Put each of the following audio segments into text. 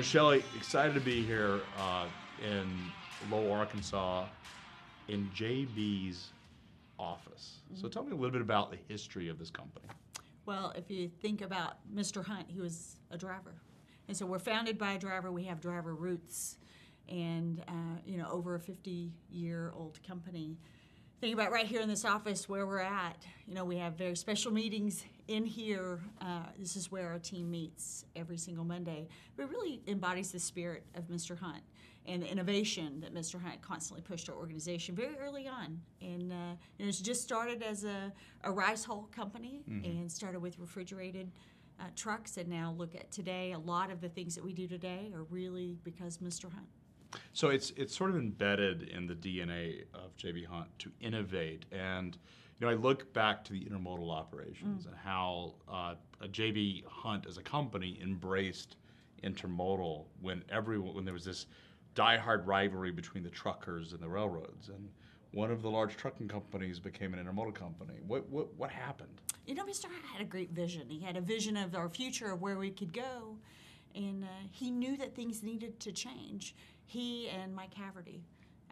So, Shelley, excited to be here uh, in Lowell, Arkansas, in JB's office. So, tell me a little bit about the history of this company. Well, if you think about Mr. Hunt, he was a driver. And so we're founded by a driver. We have driver roots and, uh, you know, over a 50 year old company. Think about right here in this office where we're at. You know, we have very special meetings in here. Uh, this is where our team meets every single Monday. But it really embodies the spirit of Mr. Hunt and the innovation that Mr. Hunt constantly pushed our organization very early on. And uh, you know, it's just started as a, a rice hull company and started with refrigerated uh, trucks. And now look at today, a lot of the things that we do today are really because Mr. Hunt. So it's it's sort of embedded in the DNA of JB Hunt to innovate, and you know I look back to the intermodal operations and how uh, JB Hunt as a company embraced intermodal when everyone when there was this diehard rivalry between the truckers and the railroads, and one of the large trucking companies became an intermodal company. What what what happened? You know, Mr. Hunt had a great vision. He had a vision of our future, of where we could go, and uh, he knew that things needed to change. He and Mike Haverty,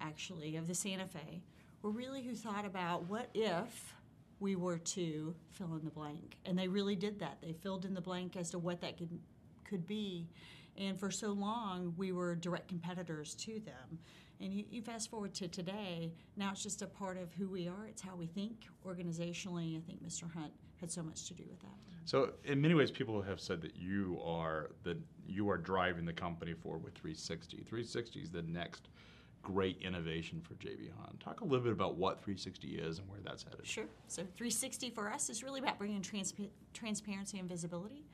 actually, of the Santa Fe, were really who thought about what if we were to fill in the blank. And they really did that. They filled in the blank as to what that could, could be. And for so long, we were direct competitors to them. And you, you fast forward to today, now it's just a part of who we are. It's how we think organizationally. I think Mr. Hunt had so much to do with that. So in many ways, people have said that you are that you are driving the company forward with 360. 360 is the next great innovation for JB Hunt. Talk a little bit about what 360 is and where that's headed. Sure. So 360 for us is really about bringing transpa- transparency and visibility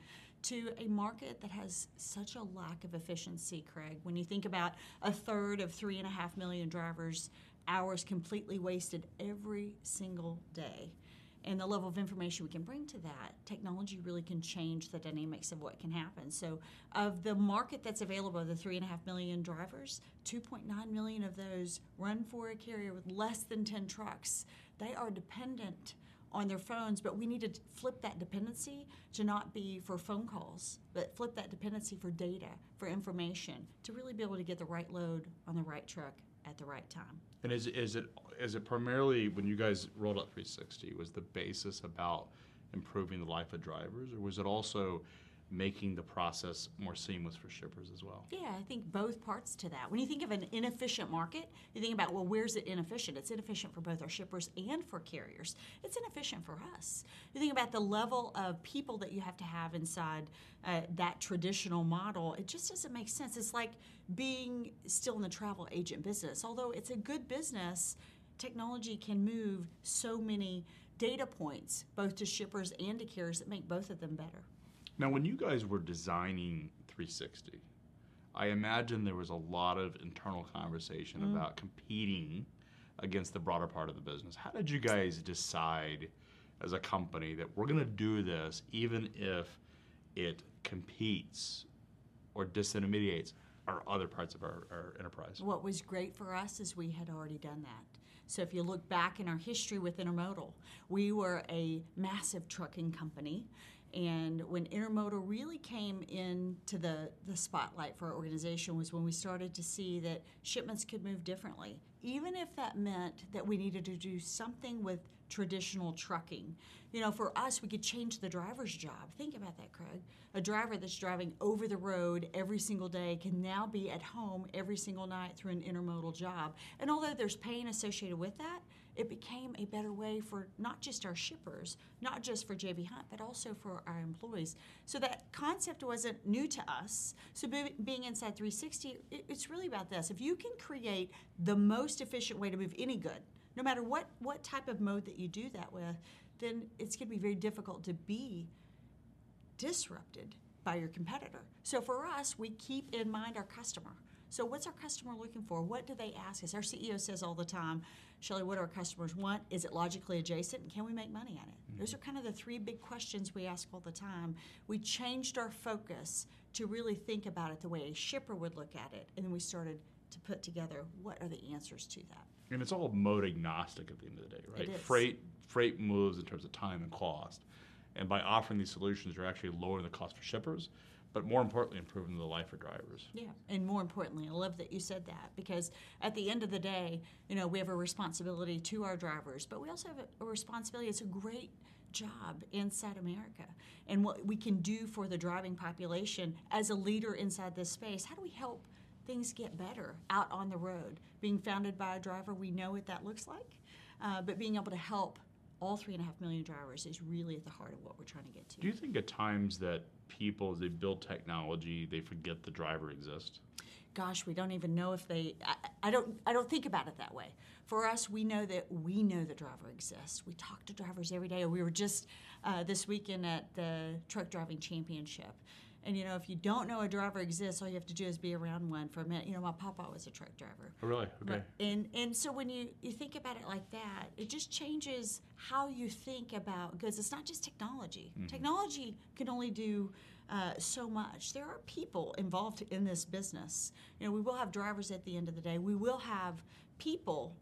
to a market that has such a lack of efficiency, Craig. When you think about a third of three and a half million drivers, hours completely wasted every single day. And the level of information we can bring to that, technology really can change the dynamics of what can happen. So, of the market that's available, the three and a half million drivers, 2.9 million of those run for a carrier with less than 10 trucks. They are dependent on their phones, but we need to flip that dependency to not be for phone calls, but flip that dependency for data, for information, to really be able to get the right load on the right truck at the right time. And is is it is it primarily when you guys rolled out 360 was the basis about improving the life of drivers, or was it also making the process more seamless for shippers as well? Yeah, I think both parts to that. When you think of an inefficient market, you think about, well, where's it inefficient? It's inefficient for both our shippers and for carriers. It's inefficient for us. You think about the level of people that you have to have inside uh, that traditional model, it just doesn't make sense. It's like being still in the travel agent business. Although it's a good business, technology can move so many data points, both to shippers and to carriers, that make both of them better. Now, when you guys were designing 360, I imagine there was a lot of internal conversation mm. about competing against the broader part of the business. How did you guys decide as a company that we're going to do this even if it competes or disintermediates our other parts of our, our enterprise? What was great for us is we had already done that. So if you look back in our history with intermodal, we were a massive trucking company. And when intermodal really came into the, the spotlight for our organization was when we started to see that shipments could move differently, even if that meant that we needed to do something with traditional trucking. You know, for us, we could change the driver's job. Think about that, Craig. A driver that's driving over the road every single day can now be at home every single night through an intermodal job. And although there's pain associated with that, it became a better way for not just our shippers, not just for JB Hunt, but also for our employees. So that concept wasn't new to us. So be, being inside 360, it, it's really about this. If you can create the most efficient way to move any good, no matter what, what type of mode that you do that with, then it's going to be very difficult to be disrupted by your competitor. So for us, we keep in mind our customer. So what's our customer looking for? What do they ask us? Our CEO says all the time, Shelley, what do our customers want? Is it logically adjacent? And can we make money on it? Mm-hmm. Those are kind of the three big questions we ask all the time. We changed our focus to really think about it the way a shipper would look at it. And then we started to put together what are the answers to that. And it's all mode agnostic at the end of the day, right? Freight freight moves in terms of time and cost. And by offering these solutions, you're actually lowering the cost for shippers, but more importantly, improving the life of drivers. Yeah, and more importantly, I love that you said that because at the end of the day, you know, we have a responsibility to our drivers, but we also have a responsibility. It's a great job inside America and what we can do for the driving population as a leader inside this space. How do we help things get better out on the road? Being founded by a driver, we know what that looks like, uh, but being able to help all three and a half million drivers is really at the heart of what we're trying to get to. Do you think at times that people, as they build technology, they forget the driver exists? gosh, we don't even know if they. I, I, don't. I don't think about it that way. For us, we know that we know the driver exists. We talk to drivers every day. We were just uh, this weekend at the truck driving championship. And you know, if you don't know a driver exists, all you have to do is be around one for a minute. You know, my papa was a truck driver. Oh, really? Okay. And and so when you, you think about it like that, it just changes how you think about because it's not just technology. Mm-hmm. Technology can only do uh, so much. There are people involved in this business. You know, we will have drivers at the end of the day. We will have people.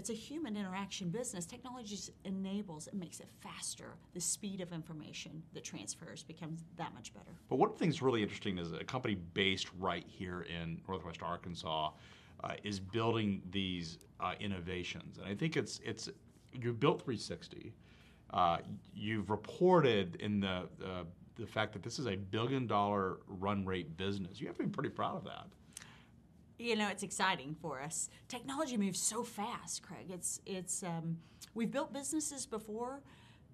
It's a human interaction business. Technology enables, it makes it faster. The speed of information that transfers becomes that much better. But one of the things really interesting is a company based right here in Northwest Arkansas uh, is building these uh, innovations, and I think it's it's you built 360. Uh, you've reported in the the fact that this is a billion dollar run rate business. You have to be pretty proud of that. You know, it's exciting for us. Technology moves so fast, Craig. It's it's um, we've built businesses before,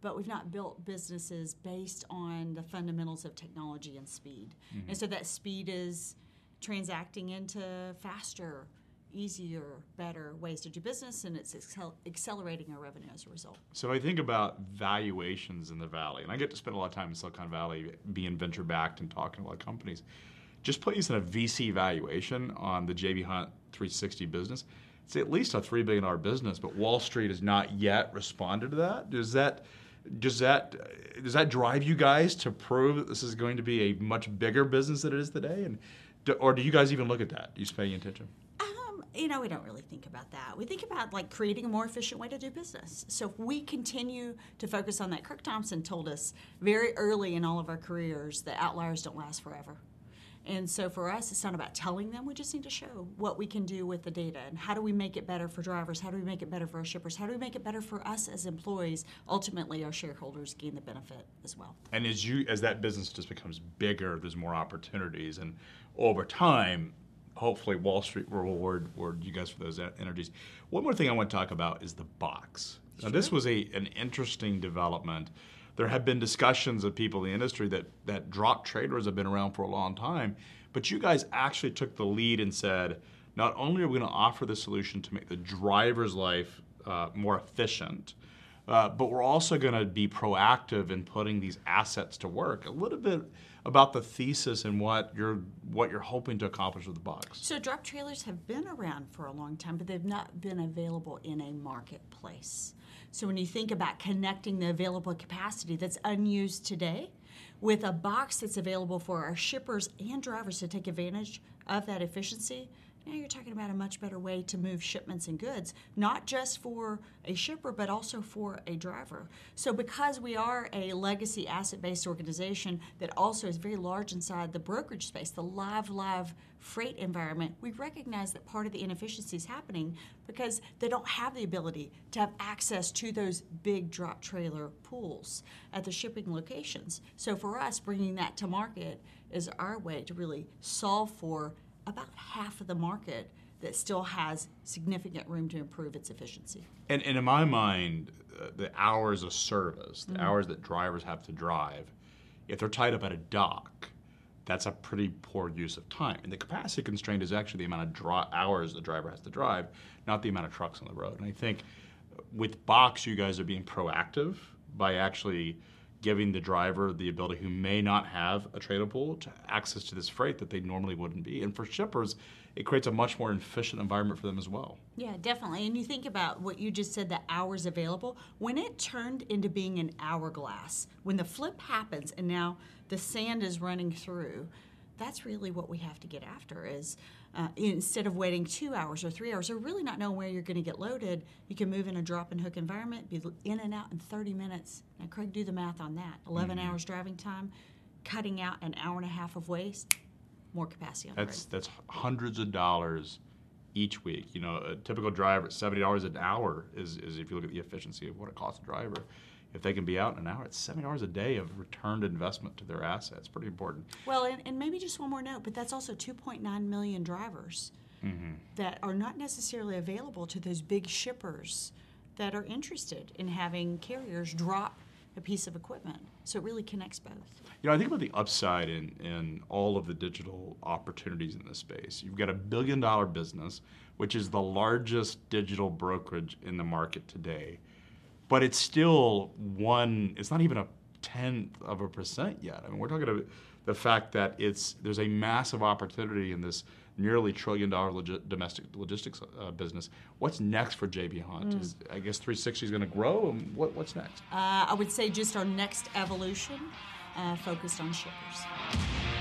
but we've not built businesses based on the fundamentals of technology and speed. Mm-hmm. And so that speed is transacting into faster easier, better ways to do business, and it's accel- accelerating our revenue as a result. So I think about valuations in the valley, and I get to spend a lot of time in Silicon Valley being venture backed and talking to a lot of companies. Just placing a VC valuation on the JB Hunt 360 business, it's at least a three billion dollar business, but Wall Street has not yet responded to that. Does that does that does that drive you guys to prove that this is going to be a much bigger business than it is today? And or do you guys even look at that? Do you pay any attention? Um, you know, we don't really think about that. We think about like creating a more efficient way to do business. So if we continue to focus on that, Kirk Thompson told us very early in all of our careers that outliers don't last forever. And so for us, it's not about telling them. We just need to show what we can do with the data and how do we make it better for drivers? How do we make it better for our shippers? How do we make it better for us as employees? Ultimately, our shareholders gain the benefit as well. And as you as that business just becomes bigger, there's more opportunities, and over time, hopefully Wall Street will reward, reward you guys for those energies. One more thing I want to talk about is the box. Sure. Now, this was a an interesting development. There have been discussions of people in the industry that that drop trailers have been around for a long time, but you guys actually took the lead and said, not only are we going to offer the solution to make the driver's life uh, more efficient, uh, but we're also going to be proactive in putting these assets to work. A little bit about the thesis and what you're what you're hoping to accomplish with the box. So drop trailers have been around for a long time, but they've not been available in a marketplace. So when you think about connecting the available capacity that's unused today with a box that's available for our shippers and drivers to take advantage of that efficiency, now you're talking about a much better way to move shipments and goods, not just for a shipper, but also for a driver. So, because we are a legacy asset based organization that also is very large inside the brokerage space, the live, live freight environment, we recognize that part of the inefficiency is happening because they don't have the ability to have access to those big drop trailer pools at the shipping locations. So, for us, bringing that to market is our way to really solve for about half of the market that still has significant room to improve its efficiency. And, and in my mind, uh, the hours of service, the mm-hmm. hours that drivers have to drive, if they're tied up at a dock, that's a pretty poor use of time. And the capacity constraint is actually the amount of dri- hours the driver has to drive, not the amount of trucks on the road. And I think with Box, you guys are being proactive by actually giving the driver the ability who may not have a trailer pool to access to this freight that they normally wouldn't be. And for shippers, it creates a much more efficient environment for them as well. Yeah, definitely. And you think about what you just said the hours available. When it turned into being an hourglass, when the flip happens and now the sand is running through, that's really what we have to get after is uh, instead of waiting two hours or three hours or really not knowing where you're going to get loaded, you can move in a drop and hook environment, be in and out in 30 minutes. Now, Craig, do the math on that 11 mm-hmm. hours driving time cutting out an hour and a half of waste, more capacity on That's that's hundreds of dollars each week. You know, a typical driver seventy dollars an hour is, is if you look at the efficiency of what it costs a driver. If they can be out in an hour, it's seventy dollars a day of returned investment to their assets. Pretty important. Well, and, and maybe just one more note, but that's also 2.9 million drivers mm-hmm. that are not necessarily available to those big shippers that are interested in having carriers drop a piece of equipment. So it really connects both. You know, I think about the upside in, in all of the digital opportunities in this space. You've got a billion dollar business, which is the largest digital brokerage in the market today. But it's still one, it's not even a tenth of a percent yet. I mean, we're talking about the fact that it's there's a massive opportunity in this nearly trillion dollar logi- domestic logistics uh, business. What's next for JB Hunt? Is, I guess 360 is going to grow. And what, what's next? Uh, I would say just our next evolution uh, focused on shippers.